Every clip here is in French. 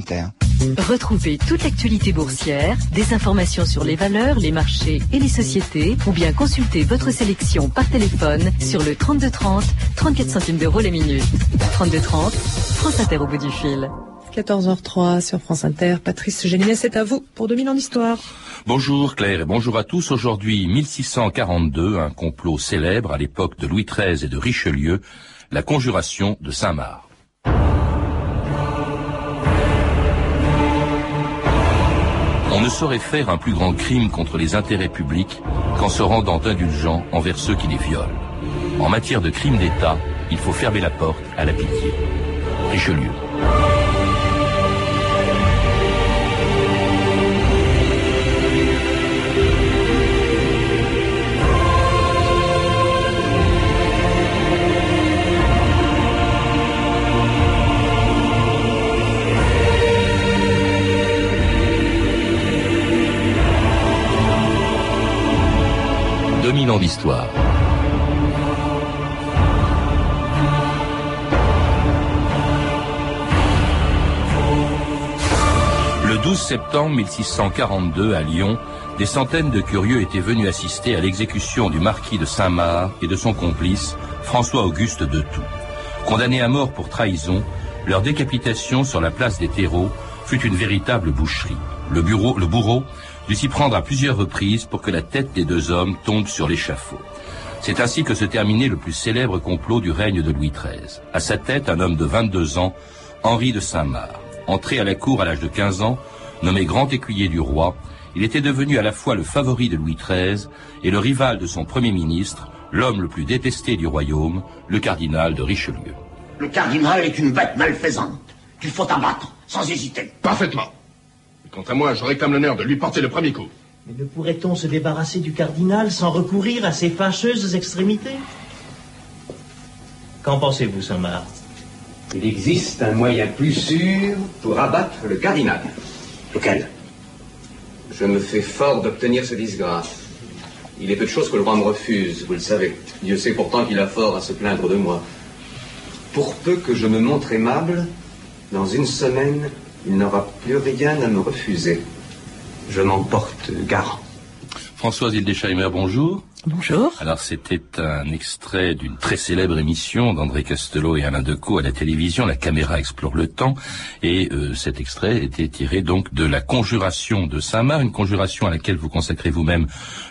Inter. Retrouvez toute l'actualité boursière, des informations sur les valeurs, les marchés et les sociétés, ou bien consultez votre sélection par téléphone sur le 3230, 34 centimes d'euros la minute. 3230, France Inter au bout du fil. 14h03 sur France Inter. Patrice Gélinet, c'est à vous pour 2000 ans d'histoire. Bonjour Claire et bonjour à tous. Aujourd'hui 1642, un complot célèbre à l'époque de Louis XIII et de Richelieu, la conjuration de Saint-Marc. On ne saurait faire un plus grand crime contre les intérêts publics qu'en se rendant indulgent envers ceux qui les violent. En matière de crime d'État, il faut fermer la porte à la pitié. Richelieu. 2000 ans d'histoire. Le 12 septembre 1642, à Lyon, des centaines de curieux étaient venus assister à l'exécution du marquis de Saint-Marc et de son complice, François-Auguste de Toux. Condamnés à mort pour trahison, leur décapitation sur la place des terreaux fut une véritable boucherie. Le, bureau, le bourreau dut s'y prendre à plusieurs reprises pour que la tête des deux hommes tombe sur l'échafaud. C'est ainsi que se terminait le plus célèbre complot du règne de Louis XIII. À sa tête, un homme de 22 ans, Henri de Saint-Marc. Entré à la cour à l'âge de 15 ans, nommé grand écuyer du roi, il était devenu à la fois le favori de Louis XIII et le rival de son premier ministre, l'homme le plus détesté du royaume, le cardinal de Richelieu. Le cardinal est une bête malfaisante qu'il faut abattre sans hésiter. Parfaitement. Quant à moi, je réclame l'honneur de lui porter le premier coup. Mais ne pourrait-on se débarrasser du cardinal sans recourir à ces fâcheuses extrémités? Qu'en pensez-vous, Saint-Marc? Il existe un moyen plus sûr pour abattre le cardinal. Lequel? Je me fais fort d'obtenir ce disgrâce. Il est peu de choses que le roi me refuse, vous le savez. Dieu sait pourtant qu'il a fort à se plaindre de moi. Pour peu que je me montre aimable, dans une semaine, il n'aura plus rien à me refuser. Je m'en porte garant. Françoise Hildesheimer, bonjour. Bonjour. Alors c'était un extrait d'une très célèbre émission d'André Castelot et Alain Decaux à la télévision, La caméra explore le temps, et euh, cet extrait était tiré donc de la conjuration de Saint-Marc, une conjuration à laquelle vous consacrez vous-même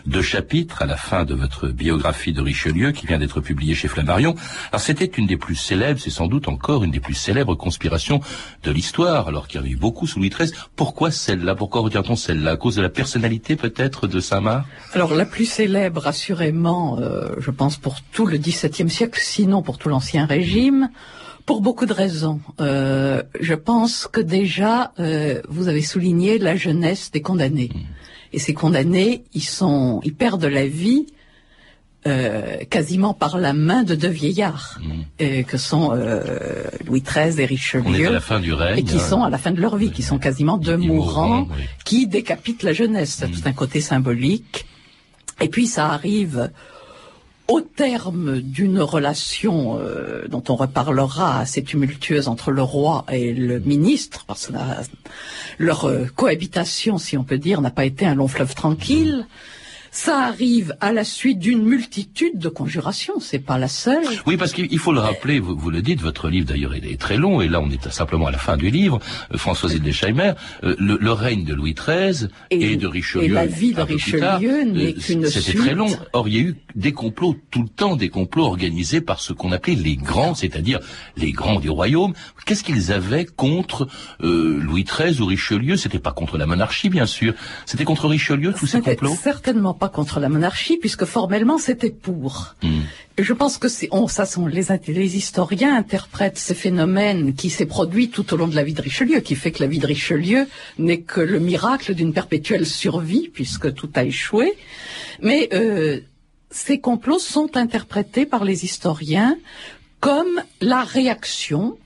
deux chapitres à la fin de votre biographie de Richelieu qui vient d'être publiée chez Flammarion. Alors c'était une des plus célèbres, c'est sans doute encore une des plus célèbres conspirations de l'histoire, alors qu'il y en a eu beaucoup sous Louis XIII. Pourquoi celle-là? Pourquoi retient-on celle-là? À cause de la personnalité peut-être de Saint-Marc? Alors la plus célèbre assurément, euh, je pense, pour tout le XVIIe siècle, sinon pour tout l'Ancien Régime, pour beaucoup de raisons. Euh, je pense que déjà, euh, vous avez souligné la jeunesse des condamnés. Et ces condamnés, ils sont, ils perdent la vie euh, quasiment par la main de deux vieillards, euh, que sont euh, Louis XIII et Richelieu. On est à la fin du règne. Et qui hein. sont à la fin de leur vie, qui sont quasiment deux mourants, mourants, oui. qui décapitent la jeunesse. C'est tout un côté symbolique. Et puis ça arrive au terme d'une relation euh, dont on reparlera assez tumultueuse entre le roi et le ministre, parce que leur euh, cohabitation, si on peut dire, n'a pas été un long fleuve tranquille. Ça arrive à la suite d'une multitude de conjurations, c'est pas la seule. Oui, parce qu'il il faut le rappeler, vous, vous le dites, votre livre d'ailleurs il est très long, et là on est simplement à la fin du livre, euh, Françoise Hildesheimer, euh, le, le règne de Louis XIII et, Et- de Richelieu. et la vie de Richelieu tard, n'est euh, qu'une C'était suite. très long. Or, il y a eu des complots tout le temps, des complots organisés par ce qu'on appelait les grands, c'est-à-dire les grands du royaume. Qu'est-ce qu'ils avaient contre euh, Louis XIII ou Richelieu? C'était pas contre la monarchie, bien sûr. C'était contre Richelieu, tous ces C'était complots? certainement pas contre la monarchie, puisque formellement c'était pour. Hmm. Je pense que c'est, on, ça sont les, les historiens interprètent ces phénomènes qui s'est produit tout au long de la vie de Richelieu, qui fait que la vie de Richelieu n'est que le miracle d'une perpétuelle survie, puisque tout a échoué. Mais euh, ces complots sont interprétés par les historiens comme la réaction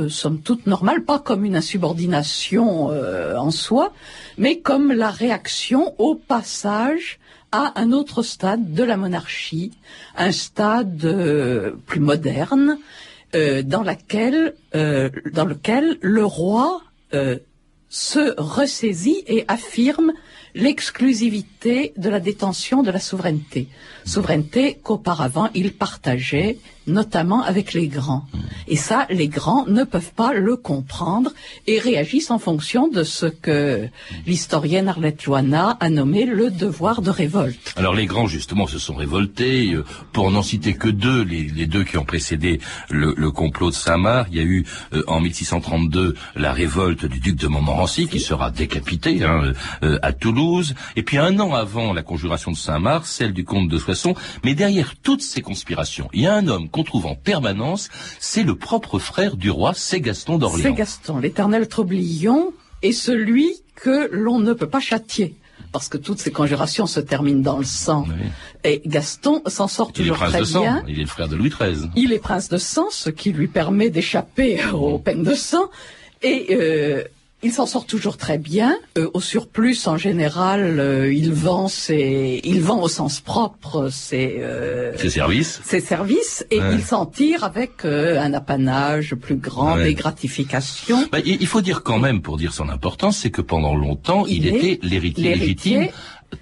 euh, somme toute normale, pas comme une insubordination euh, en soi, mais comme la réaction au passage à un autre stade de la monarchie, un stade euh, plus moderne, euh, euh, dans lequel le roi se ressaisit et affirme l'exclusivité de la détention de la souveraineté. Souveraineté qu'auparavant il partageait notamment avec les grands. Et ça, les grands ne peuvent pas le comprendre et réagissent en fonction de ce que l'historienne Arlette Loana a nommé le devoir de révolte. Alors les grands, justement, se sont révoltés. Euh, pour n'en citer que deux, les, deux qui ont précédé le, le complot de Saint-Marc, il y a eu euh, en 1632 la révolte du duc de Montmorency qui sera décapité hein, euh, à Toulouse. Et puis un an avant la conjuration de Saint-Marc, celle du comte de Soissons. Mais derrière toutes ces conspirations, il y a un homme qu'on trouve en permanence, c'est le propre frère du roi, c'est Gaston d'Orléans. C'est Gaston, l'éternel Troblion, est celui que l'on ne peut pas châtier parce que toutes ces conjurations se terminent dans le sang. Oui. Et Gaston s'en sort toujours il est prince très de sang. bien. Il est le frère de Louis XIII. Il est prince de sang, ce qui lui permet d'échapper aux peines de sang. Et euh, il s'en sort toujours très bien. Euh, au surplus, en général, euh, il vend ses, il vend au sens propre ses, euh, ses services, ses services, et Ouais. il s'en tire avec euh, un apanage plus grand, Ouais. des gratifications. Bah, il faut dire quand même, pour dire son importance, c'est que pendant longtemps, il, était l'héritier. légitime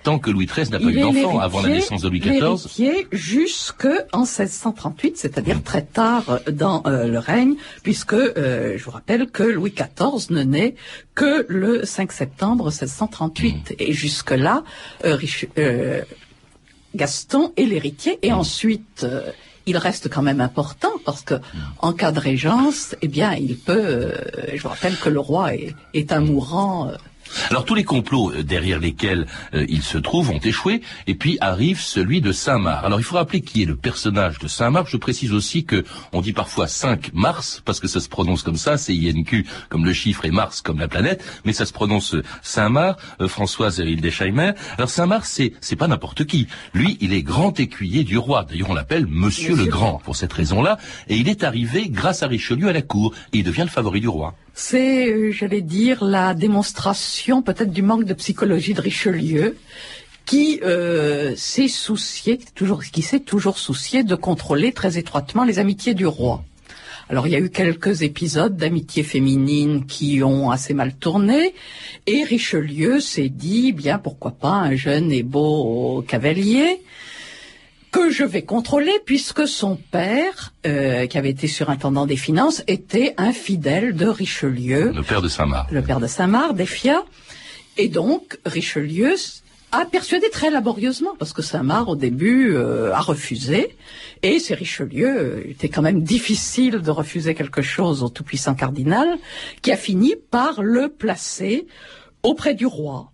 tant que Louis XIII n'a pas eu d'enfant avant la naissance de Louis XIV. L'héritier jusque en 1638, c'est-à-dire très tard dans euh, le règne, puisque euh, je vous rappelle que Louis XIV ne naît que le 5 septembre 1638, et jusque là, euh, euh, Gaston est l'héritier, et ensuite. euh, il reste quand même important parce que en cas de régence, eh bien, il peut. euh, je vous rappelle que le roi est, est un mourant. euh, Alors tous les complots euh, derrière lesquels euh, il se trouve ont échoué, et puis arrive celui de Saint-Marc. Alors il faut rappeler qui est le personnage de Saint-Marc. Je précise aussi que on dit parfois 5 Mars parce que ça se prononce comme ça, c'est INQ comme le chiffre et Mars comme la planète, mais ça se prononce euh, Saint-Marc. Euh, Françoise Hildesheimer. Alors Saint-Marc c'est c'est pas n'importe qui. Lui il est grand écuyer du roi. D'ailleurs on l'appelle Monsieur, le Monsieur. Grand pour cette raison-là, et il est arrivé grâce à Richelieu à la cour et il devient le favori du roi. C'est, euh, j'allais dire, la démonstration peut-être du manque de psychologie de Richelieu, qui euh, s'est soucié, toujours, qui s'est toujours soucié de contrôler très étroitement les amitiés du roi. Alors il y a eu quelques épisodes d'amitié féminine qui ont assez mal tourné, et Richelieu s'est dit, bien pourquoi pas un jeune et beau cavalier que je vais contrôler puisque son père, euh, qui avait été surintendant des finances, était un fidèle de Richelieu, Le père de Saint-Marc. le père de Saint-Marc, d'Effia. Et donc, Richelieu a persuadé très laborieusement, parce que Saint-Marc, au début, euh, a refusé. Et c'est Richelieu, euh, il était quand même difficile de refuser quelque chose au tout-puissant cardinal, qui a fini par le placer auprès du roi.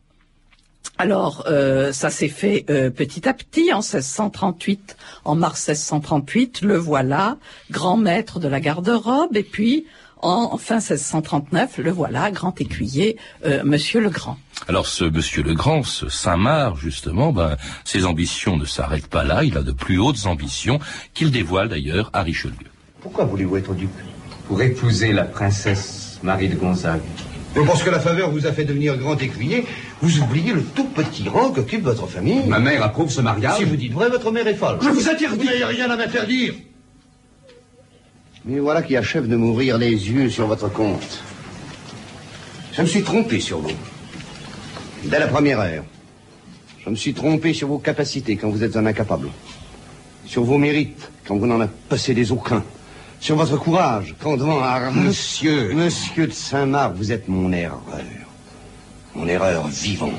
Alors, euh, ça s'est fait euh, petit à petit en 1638. En mars 1638, le voilà, grand maître de la garde-robe, et puis en fin 1639, le voilà, grand écuyer, euh, Monsieur le Grand. Alors ce Monsieur le Grand, ce Saint-Marc, justement, ben, ses ambitions ne s'arrêtent pas là. Il a de plus hautes ambitions qu'il dévoile d'ailleurs à Richelieu. Pourquoi voulez-vous être duc? Pour épouser la princesse Marie de Gonzague. Mais parce que la faveur vous a fait devenir grand écuyer, vous oubliez le tout petit rang qu'occupe votre famille. Ma mère approuve ce mariage. Si vous dites vrai, votre mère est folle. Je vous interdis Vous n'avez rien à m'interdire Mais voilà qui achève de m'ouvrir les yeux sur votre compte. Je me suis trompé sur vous. Dès la première heure. Je me suis trompé sur vos capacités quand vous êtes un incapable. Sur vos mérites quand vous n'en possédez aucun. Sur votre courage quand devant un... Monsieur Monsieur de Saint-Marc, vous êtes mon erreur. Mon erreur vivante.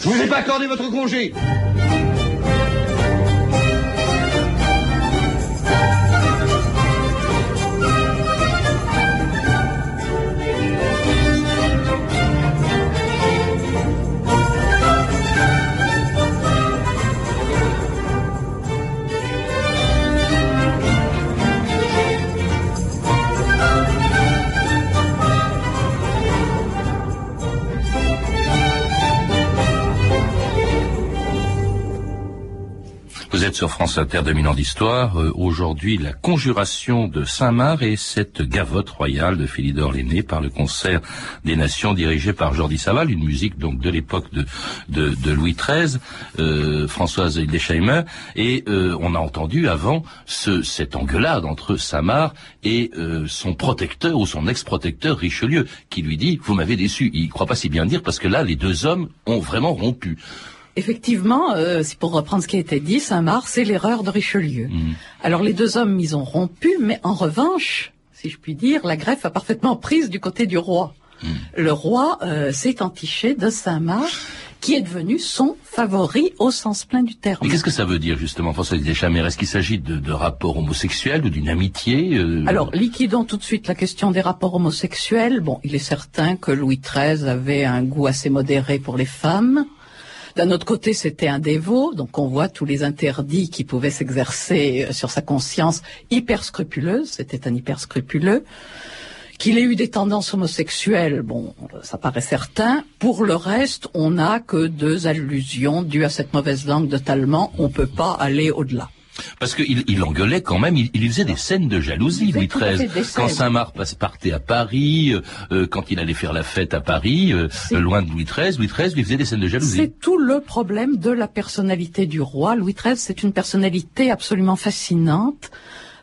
Je vous ai pas accordé votre congé. Sur France Inter 2000 ans d'histoire. Euh, Aujourd'hui, la conjuration de Saint-Marc et cette gavotte royale de Philidor l'aîné par le concert des Nations dirigé par Jordi Saval, une musique donc de l'époque de, Louis XIII, euh, Françoise Hildesheimer, et euh, on a entendu avant ce, cette engueulade entre Saint-Marc et son protecteur ou son ex-protecteur Richelieu, qui lui dit "Vous m'avez déçu." Il croit pas si bien dire parce que là, les deux hommes ont vraiment rompu. Effectivement, euh, c'est pour reprendre ce qui a été dit, Saint-Marc, c'est l'erreur de Richelieu. Alors les deux hommes, ils ont rompu, mais en revanche, si je puis dire, la greffe a parfaitement prise du côté du roi. Le roi euh, s'est entiché de Saint-Marc, qui est devenu son favori au sens plein du terme. Mais qu'est-ce que ça veut dire justement, François Deschamers? Est-ce qu'il s'agit de, de rapports homosexuels ou d'une amitié euh, Alors, liquidons tout de suite la question des rapports homosexuels. Bon, il est certain que Louis XIII avait un goût assez modéré pour les femmes. D'un autre côté, c'était un dévot, donc on voit tous les interdits qui pouvaient s'exercer euh, sur sa conscience hyper scrupuleuse. C'était un hyper scrupuleux. Qu'il ait eu des tendances homosexuelles, bon, ça paraît certain. Pour le reste, on n'a que deux allusions dues à cette mauvaise langue de Talmand. On peut pas aller au-delà. Parce qu'il il engueulait quand même, il, il faisait des scènes de jalousie, Louis XIII. Quand. Saint-Marc partait à Paris, euh, euh, quand il allait faire la fête à Paris, euh, euh, loin de Louis XIII, Louis XIII lui faisait des scènes de jalousie. C'est tout le problème de la personnalité du roi. Louis XIII, c'est une personnalité absolument fascinante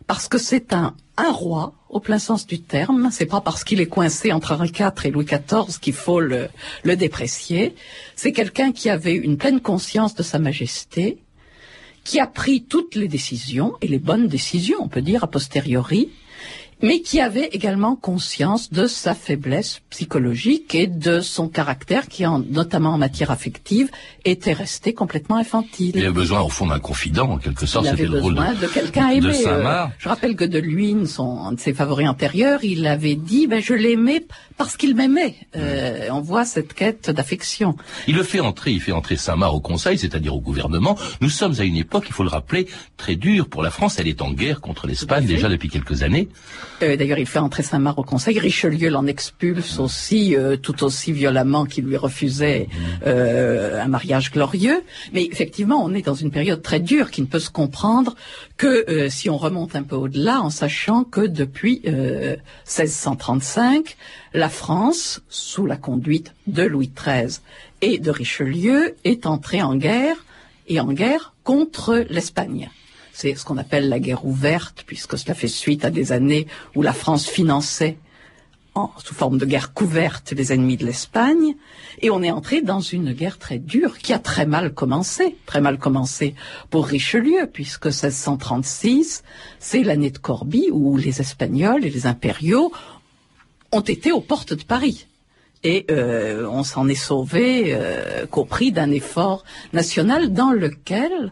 parce que c'est un, un roi au plein sens du terme. C'est pas parce qu'il est coincé entre Henri IV et Louis XIV qu'il faut le, le déprécier. C'est quelqu'un qui avait une pleine conscience de sa majesté, qui a pris toutes les décisions, et les bonnes décisions, on peut dire, a posteriori, mais qui avait également conscience de sa faiblesse psychologique et de son caractère qui, en, notamment en matière affective, était resté complètement infantile. Il avait besoin au fond d'un confident, en quelque sorte, Il avait le besoin de, de quelqu'un aimé. de euh, je rappelle que de Luynes, son, un de ses favoris antérieurs, il avait dit ben, « je l'aimais parce qu'il m'aimait Euh, On voit cette quête d'affection. Il le fait entrer, il fait entrer Saint-Marc au Conseil, c'est-à-dire au gouvernement. Nous sommes à une époque, il faut le rappeler, très dure pour la France. Elle est en guerre contre l'Espagne déjà depuis quelques années. Euh, D'ailleurs, il fait entrer Saint-Marc au Conseil. Richelieu l'en expulse aussi, euh, tout aussi violemment qu'il lui refusait euh, un mariage glorieux. Mais effectivement, on est dans une période très dure qui ne peut se comprendre que si on remonte un peu au-delà, en sachant que depuis euh, 1635, la France, sous la conduite de Louis XIII et de Richelieu, est entrée en guerre et en guerre contre l'Espagne. C'est ce qu'on appelle la guerre ouverte, puisque cela fait suite à des années où la France finançait sous forme de guerre couverte les ennemis de l'Espagne, et on est entré dans une guerre très dure qui a très mal commencé, très mal commencé pour Richelieu, puisque 1636, c'est l'année de Corbie où les Espagnols et les impériaux ont été aux portes de Paris. Et euh, on s'en est sauvé euh, qu'au prix d'un effort national dans lequel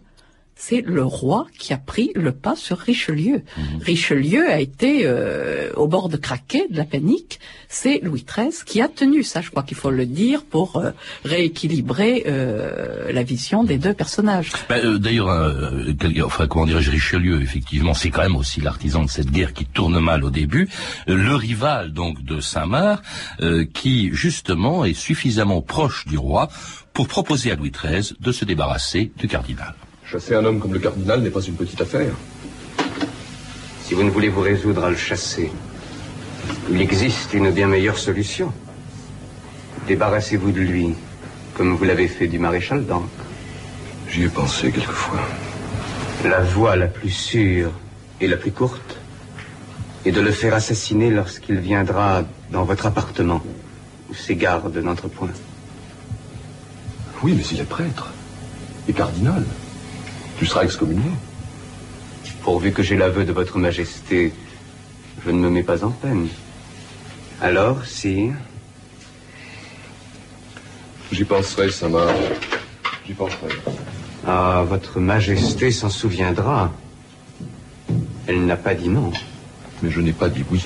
c'est le roi qui a pris le pas sur Richelieu. Richelieu a été euh, au bord de craquer, de la panique. C'est Louis XIII qui a tenu ça, je crois qu'il faut le dire, pour euh, rééquilibrer euh, la vision des deux personnages. Ben, euh, D'ailleurs, euh, enfin, comment dirais-je, Richelieu, effectivement, c'est quand même aussi l'artisan de cette guerre qui tourne mal au début. Le rival, donc, de Saint-Marc, euh, qui, justement, est suffisamment proche du roi pour proposer à Louis XIII de se débarrasser du cardinal. Chasser un homme comme le cardinal n'est pas une petite affaire. Si vous ne voulez vous résoudre à le chasser, il existe une bien meilleure solution. Débarrassez-vous de lui, comme vous l'avez fait du maréchal d'Ancre. J'y ai pensé quelquefois. La voie la plus sûre et la plus courte est de le faire assassiner lorsqu'il viendra dans votre appartement, où ses gardes point. Oui, mais il est prêtre. Et cardinal. Tu seras excommunié. Pourvu que j'ai l'aveu de votre majesté, je ne me mets pas en peine. Alors, sire, J'y penserai, Saint-Marc. J'y penserai. ah, votre majesté s'en souviendra. Elle n'a pas dit non. Mais je n'ai pas dit oui.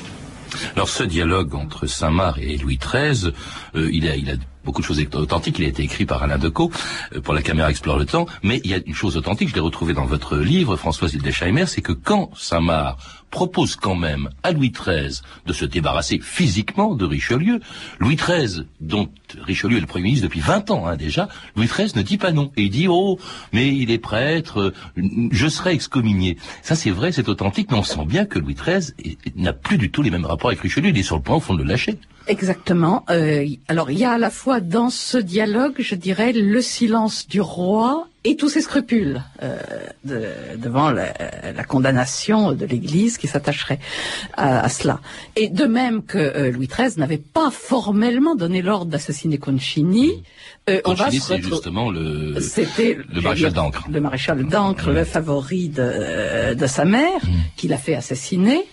Alors ce dialogue entre Saint-Marc et Louis XIII, euh, il, a, il a beaucoup de choses authentiques. Il a été écrit par Alain Decaux euh, pour la caméra explore le temps. Mais il y a une chose authentique, je l'ai retrouvé dans votre livre, Françoise Hildesheimer, c'est que quand Saint-Marc propose quand même à Louis XIII de se débarrasser physiquement de Richelieu. Louis XIII, dont Richelieu est le Premier ministre depuis 20 ans hein, déjà, Louis XIII ne dit pas non. Et il dit, oh, mais il est prêtre, je serai excommunié. Ça c'est vrai, c'est authentique, mais on sent bien que Louis XIII n'a plus du tout les mêmes rapports avec Richelieu, il est sur le point au fond de le lâcher. Exactement. Euh, alors il y a à la fois dans ce dialogue, je dirais, le silence du roi et tous ses scrupules euh, devant la, condamnation de l'Église qui s'attacherait à, cela. Et de même que euh, Louis XIII n'avait pas formellement donné l'ordre d'assassiner Concini, Concini, c'est justement le, le maréchal d'Ancre. Le maréchal d'Ancre, le favori de, de sa mère, mmh. qui l'a fait assassiner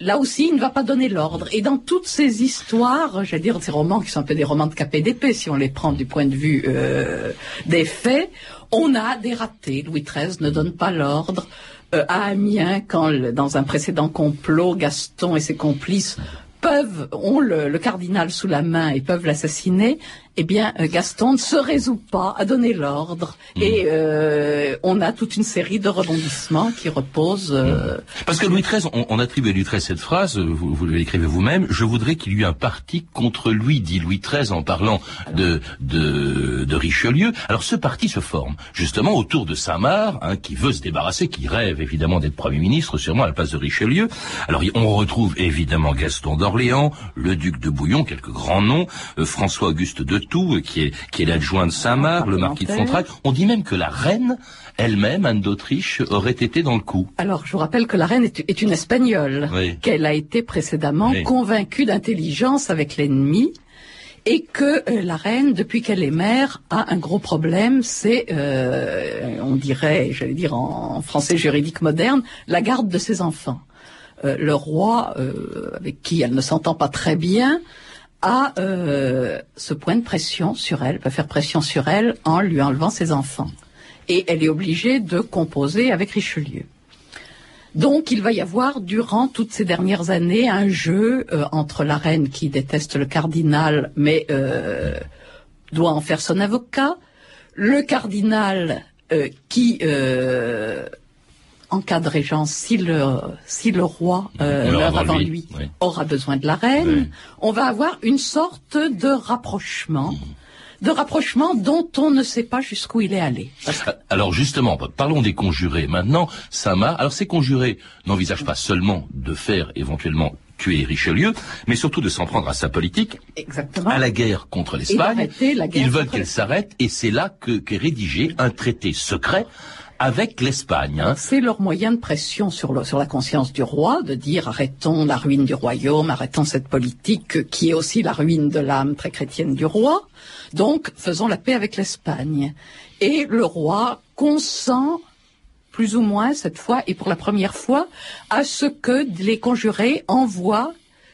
là aussi, il ne va pas donner l'ordre. Et dans toutes ces histoires, j'allais dire ces romans qui sont un peu des romans de KPDP, si on les prend du point de vue euh, des faits, on a des ratés. Louis XIII ne donne pas l'ordre. Euh, à Amiens, quand dans un précédent complot, Gaston et ses complices peuvent ont le, cardinal sous la main et peuvent l'assassiner, eh bien euh, Gaston ne se résout pas à donner l'ordre mmh. et euh, on a toute une série de rebondissements qui reposent. Euh, mmh. Parce que Louis XIII, on, attribue à Louis XIII cette phrase, vous, vous l'écrivez vous-même. Je voudrais qu'il y ait un parti contre lui, dit Louis XIII en parlant de, de, de Richelieu. Alors ce parti se forme justement autour de Saint-Marc, hein, qui veut se débarrasser, qui rêve évidemment d'être premier ministre, sûrement à la place de Richelieu. Alors on retrouve évidemment Gaston d'Orléans, le duc de Bouillon, quelques grands noms, François Auguste de tout, euh, qui est, qui est l'adjoint de Saint-Marc, le marquis de Fontrac. On dit même que la reine elle-même, Anne d'Autriche, aurait été dans le coup. Alors, je vous rappelle que la reine est, une espagnole, qu'elle a été précédemment convaincue d'intelligence avec l'ennemi, et que euh, la reine, depuis qu'elle est mère, a un gros problème, c'est, euh, on dirait, j'allais dire en, français juridique moderne, la garde de ses enfants. Le roi, avec qui elle ne s'entend pas très bien, a euh, ce point de pression sur elle, peut faire pression sur elle en lui enlevant ses enfants. Et elle est obligée de composer avec Richelieu. Donc il va y avoir durant toutes ces dernières années un jeu euh, entre la reine qui déteste le cardinal mais euh, doit en faire son avocat, le cardinal qui en cas de régence, si le, si le roi euh, avant lui, aura besoin de la reine, on va avoir une sorte de rapprochement. de rapprochement dont on ne sait pas jusqu'où il est allé. Alors justement, parlons des conjurés. Maintenant, Sama, alors ces conjurés n'envisagent pas seulement de faire éventuellement tuer Richelieu, mais surtout de s'en prendre à sa politique, Exactement. à la guerre contre l'Espagne. Ils veulent qu'elle s'arrête, et c'est là que qu'est rédigé un traité secret avec l'Espagne. Hein. C'est leur moyen de pression sur, sur la conscience du roi, de dire arrêtons la ruine du royaume, arrêtons cette politique qui est aussi la ruine de l'âme très chrétienne du roi. Donc faisons la paix avec l'Espagne. Et le roi consent plus ou moins cette fois et pour la première fois à ce que les conjurés envoient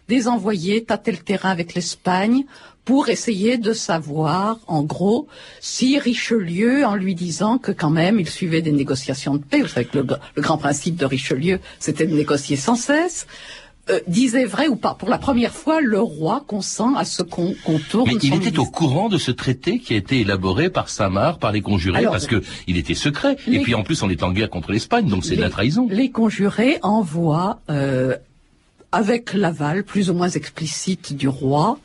des envoyés tâter le terrain avec l'Espagne pour essayer de savoir, en gros, si Richelieu, en lui disant que quand même il suivait des négociations de paix, vous savez que le, grand principe de Richelieu, c'était de négocier sans cesse, euh, disait vrai ou pas. Pour la première fois, le roi consent à ce qu'on tourne. Mais il était au courant de ce traité qui a été élaboré par Samar, par les conjurés, parce que il était secret. Et puis en plus, on est en guerre contre l'Espagne, donc c'est de la trahison. Les conjurés envoient, euh, avec l'aval plus ou moins explicite du roi,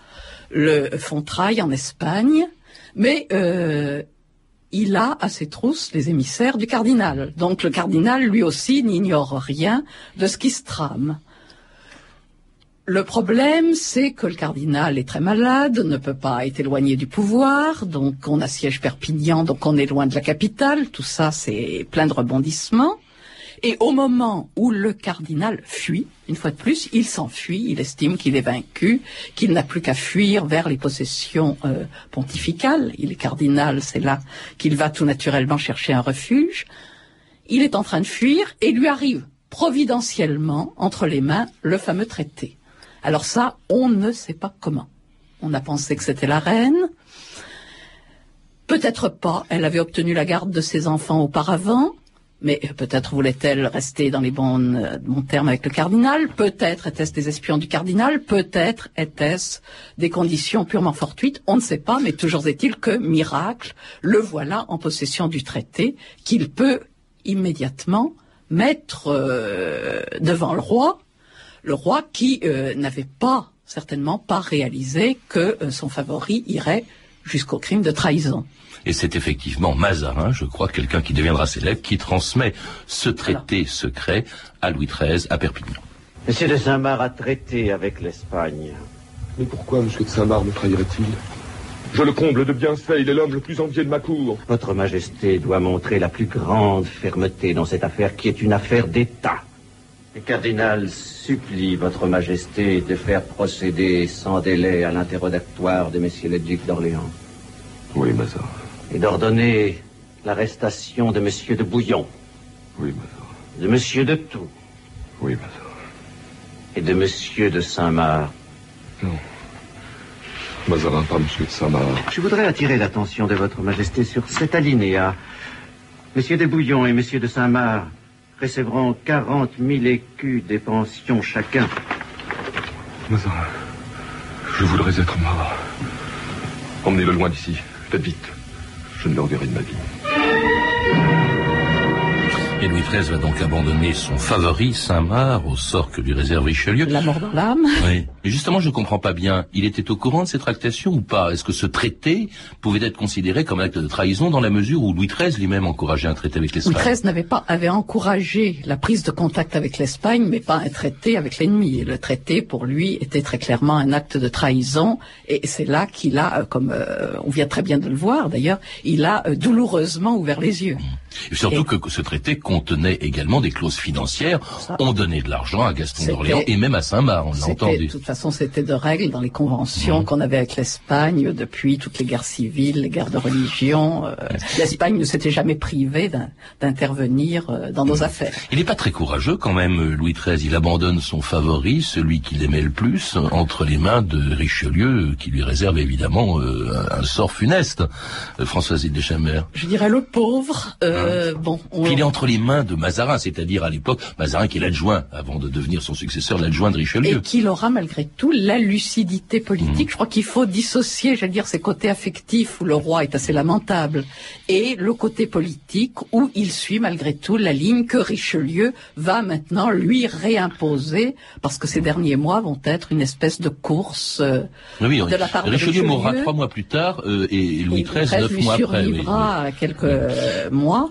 le Fontrail en Espagne, mais euh, il a à ses trousses les émissaires du cardinal. Donc le cardinal, lui aussi, n'ignore rien de ce qui se trame. Le problème, c'est que le cardinal est très malade, ne peut pas être éloigné du pouvoir, donc on assiège Perpignan, donc on est loin de la capitale, tout ça c'est plein de rebondissements. Et au moment où le cardinal fuit, une fois de plus, il s'enfuit, il estime qu'il est vaincu, qu'il n'a plus qu'à fuir vers les possessions euh, pontificales. Il est cardinal, c'est là qu'il va tout naturellement chercher un refuge. Il est en train de fuir et lui arrive providentiellement entre les mains le fameux traité. Alors ça, on ne sait pas comment. On a pensé que c'était la reine. Peut-être pas, elle avait obtenu la garde de ses enfants auparavant. Mais peut-être voulait-elle rester dans les bons, euh, bons termes avec le cardinal, peut-être était-ce des espions du cardinal, peut-être était-ce des conditions purement fortuites, on ne sait pas, mais toujours est-il que, miracle, le voilà en possession du traité qu'il peut immédiatement mettre euh, devant le roi, le roi qui euh, n'avait pas, certainement pas réalisé que son favori irait jusqu'au crime de trahison. Et c'est effectivement Mazarin, je crois, quelqu'un qui deviendra célèbre, qui transmet ce traité secret à Louis XIII à Perpignan. Monsieur de Saint-Marc a traité avec l'Espagne. Mais pourquoi Monsieur de Saint-Marc me trahirait-il Je le comble de bienfaits, il est l'homme le plus envié de ma cour. Votre Majesté doit montrer la plus grande fermeté dans cette affaire qui est une affaire d'État. Le cardinal supplie Votre Majesté de faire procéder sans délai à l'interrogatoire de Messieurs les ducs d'Orléans. Oui, Mazarin. Et d'ordonner l'arrestation de Monsieur de Bouillon. Oui, Mazarin. De Monsieur de Toux. Oui, Mazarin. Et de Monsieur de Saint-Marc. Non. Mazarin, pas Monsieur de Saint-Marc. Je voudrais attirer l'attention de Votre Majesté sur cet alinéa. Monsieur de Bouillon et Monsieur de Saint-Marc recevront 40 000 écus des pensions chacun. Mazarin, je voudrais être mort. Emmenez-le loin d'ici. Faites vite. Je ne le reverrai de ma vie. Et Louis XIII va donc abandonner son favori, Saint-Marc, au sort que lui réserve Richelieu. La mort dans l'âme. Oui. Mais justement, je ne comprends pas bien. Il était au courant de ces tractations ou pas? Est-ce que ce traité pouvait être considéré comme un acte de trahison dans la mesure où Louis XIII lui-même encourageait un traité avec Louis l'Espagne? XIII n'avait pas avait encouragé la prise de contact avec l'Espagne, mais pas un traité avec l'ennemi. Et Le traité, pour lui, était très clairement un acte de trahison, et c'est là qu'il a, euh, comme euh, on vient très bien de le voir d'ailleurs, il a euh, douloureusement ouvert les yeux. Et surtout Et- que ce traité contenait également des clauses financières. Ça. On donnait de l'argent à Gaston d'Orléans et même à Saint-Marc, on l'a entendu. de toute façon, c'était de règles dans les conventions Mhm. qu'on avait avec l'Espagne depuis toutes les guerres civiles, les guerres de religion. euh, L'Espagne ne s'était jamais privée d'intervenir euh, dans nos affaires. Il n'est pas très courageux quand même, euh, Louis XIII. Il abandonne son favori, celui qu'il aimait le plus, entre les mains de Richelieu, qui lui réserve évidemment euh, un, un sort funeste. Françoise de Chambert. Je dirais le pauvre. Euh, Bon, on- Puis il est entre les mains de Mazarin, c'est-à-dire à l'époque, Mazarin qui est l'adjoint, avant de devenir son successeur, l'adjoint de et Richelieu. qu'il aura malgré tout la lucidité politique. Mhm. Je crois qu'il faut dissocier, j'allais dire, ces côtés affectifs où le roi est assez lamentable et le côté politique où il suit malgré tout la ligne que Richelieu va maintenant lui réimposer parce que ces derniers mois vont être une espèce de course. euh, Oui, de la part de Richelieu Richelieu. mourra trois mois plus tard euh, et Louis et XIII neuf mois après. oui, oui. quelques euh, mois.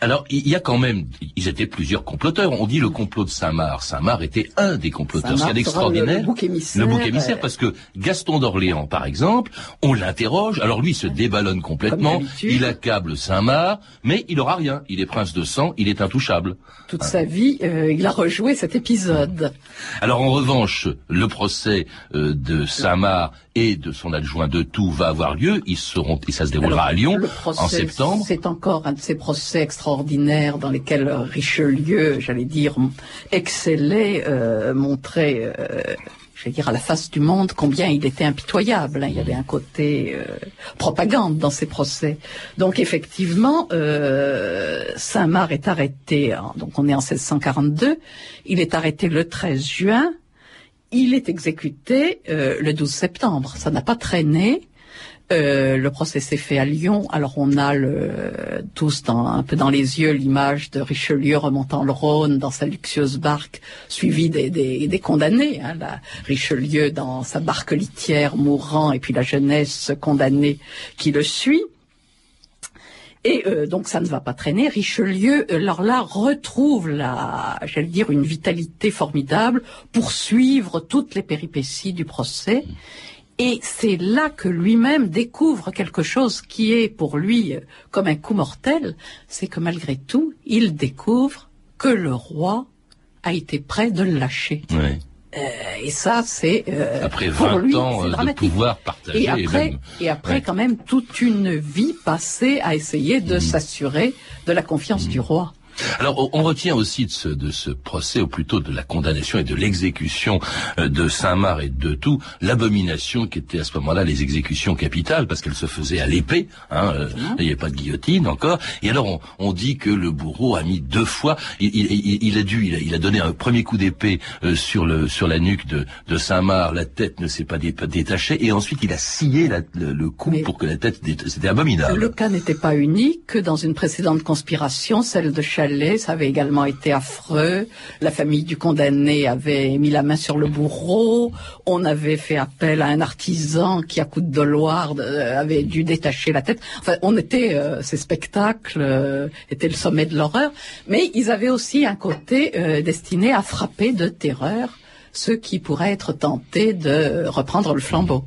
Alors, il y a quand même, ils étaient plusieurs comploteurs. On dit le complot de Saint-Marc. Saint-Marc était un des comploteurs. Ce qu'il y a Saint-Marc sera le- bouc émissaire, le bouc émissaire, parce que Gaston d'Orléans, par exemple, on l'interroge. Alors lui, il se déballonne complètement. Il accable Saint-Marc, mais il aura rien. Il est prince de sang, il est intouchable. Toute sa vie, euh, il a rejoué cet épisode. Alors en revanche, le procès euh, de Saint-Marc et de son adjoint de tout va avoir lieu. Ils seront, et ça se déroulera Alors, à Lyon le procès, en septembre. C'est encore un de ces procès extraordinaires dans lesquels euh, Richelieu, j'allais dire, excellait, euh, montrait, euh, dire, à la face du monde combien il était impitoyable. hein. Il y avait un côté euh, propagande dans ces procès. Donc effectivement, Saint-Marc est arrêté, donc on est en 1642, il est arrêté le 13 juin, il est exécuté le 12 septembre. Ça n'a pas traîné. Euh, le procès s'est fait à Lyon. Alors on a tous dans, un peu dans les yeux l'image de Richelieu remontant le Rhône dans sa luxueuse barque, suivi des condamnés. Hein, la Richelieu dans sa barque litière mourant, et puis la jeunesse condamnée qui le suit. Et euh, donc ça ne va pas traîner. Richelieu, euh, alors là, retrouve la, j'allais dire, une vitalité formidable pour suivre toutes les péripéties du procès. Et c'est là que lui-même découvre quelque chose qui est pour lui euh, comme un coup mortel, c'est que malgré tout, il découvre que le roi a été prêt de le lâcher. Euh, et ça, c'est euh, Après pour 20 lui, ans de pouvoir partagé. Et après, même- et après Ouais. quand même toute une vie passée à essayer Mmh. de s'assurer de la confiance du roi. Alors, on retient aussi de ce, de ce procès, ou plutôt de la condamnation et de l'exécution euh, de Saint-Marc et de tout, l'abomination qui était à ce moment-là les exécutions capitales, parce qu'elles se faisaient à l'épée, hein, euh, il n'y avait pas de guillotine encore. Et alors, on, on, dit que le bourreau a mis deux fois, il, il, il a dû, il a, il a, donné un premier coup d'épée euh, sur le sur la nuque de, de Saint-Marc, la tête ne s'est pas détachée, et ensuite il a scié la, le, le, cou Mais pour que la tête, c'était abominable. Le cas n'était pas unique, dans une précédente conspiration, celle de Ça avait également été affreux. La famille du condamné avait mis la main sur le bourreau. On avait fait appel à un artisan qui, à coup de doloir, euh, avait dû détacher la tête. Enfin, on était, euh, ces spectacles euh, étaient le sommet de l'horreur. Mais ils avaient aussi un côté destiné à frapper de terreur ceux qui pourraient être tentés de reprendre le flambeau.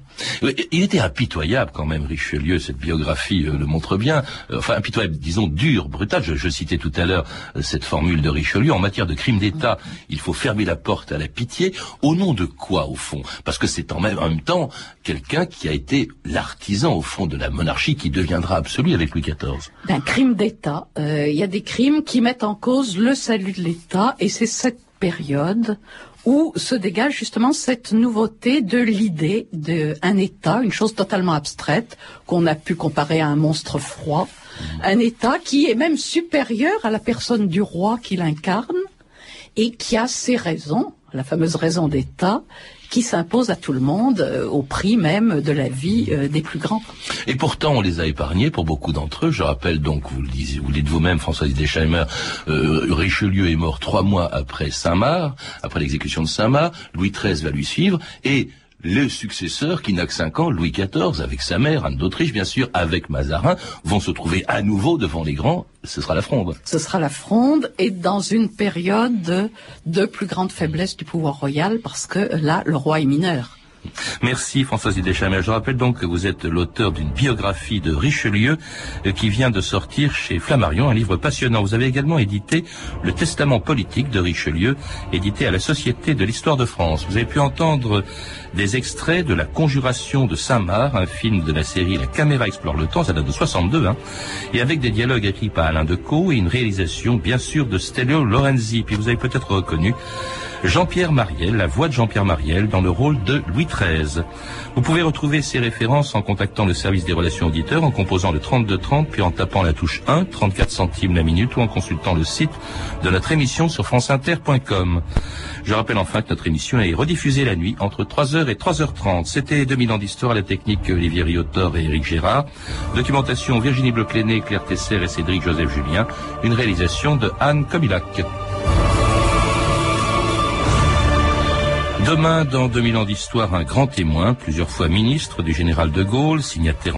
Il était impitoyable quand même, Richelieu, cette biographie euh, le montre bien. Euh, enfin, impitoyable, disons, dur, brutal. Je, je citais tout à l'heure euh, cette formule de Richelieu. En matière de crime d'État, il faut fermer la porte à la pitié. Au nom de quoi, au fond? Parce que c'est en même, en même temps quelqu'un qui a été l'artisan, au fond, de la monarchie qui deviendra absolue avec Louis XIV. D'un crime d'État. Il y a des crimes qui mettent en cause le salut de l'État, et c'est cette période où se dégage justement cette nouveauté de l'idée d'un État, une chose totalement abstraite, qu'on a pu comparer à un monstre froid, un État qui est même supérieur à la personne du roi qui l'incarne et qui a ses raisons, la fameuse raison d'État, qui s'impose à tout le monde euh, au prix même de la vie euh, des plus grands. Et pourtant, on les a épargnés pour beaucoup d'entre eux. Je rappelle donc, vous le dites, vous dites vous-même, François Deschheimer, euh, Richelieu est mort trois mois après Saint-Marc, après l'exécution de Saint-Marc. Louis XIII va lui suivre et les successeurs qui n'a que cinq ans, Louis XIV, avec sa mère, Anne d'Autriche, bien sûr, avec Mazarin, vont se trouver à nouveau devant les grands. Ce sera la fronde. Ce sera la fronde et dans une période de plus grande faiblesse du pouvoir royal parce que là, le roi est mineur. Merci Françoise Deschamel. Je rappelle donc que vous êtes l'auteur d'une biographie de Richelieu euh, qui vient de sortir chez Flammarion, un livre passionnant. Vous avez également édité Le Testament politique de Richelieu, édité à la Société de l'Histoire de France. Vous avez pu entendre des extraits de La Conjuration de Saint-Marc, un film de la série La caméra explore le temps, ça date de 62, hein, et avec des dialogues écrits par Alain Decaux et une réalisation bien sûr de Stelio Lorenzi. Puis vous avez peut-être reconnu Jean-Pierre Mariel, la voix de Jean-Pierre Mariel dans le rôle de Louis XIII. Vous pouvez retrouver ces références en contactant le service des relations auditeurs, en composant le 3230, puis en tapant la touche 1, 34 centimes la minute, ou en consultant le site de notre émission sur franceinter.com. Je rappelle enfin que notre émission est rediffusée la nuit entre 3h et 3h30. C'était 2000 ans d'histoire à la technique Olivier Riotor et Éric Gérard. Documentation Virginie Bloclené, Claire Tesser et Cédric Joseph Julien. Une réalisation de Anne Kobilac. Demain, dans 2000 ans d'histoire, un grand témoin, plusieurs fois ministre du général de Gaulle, signataire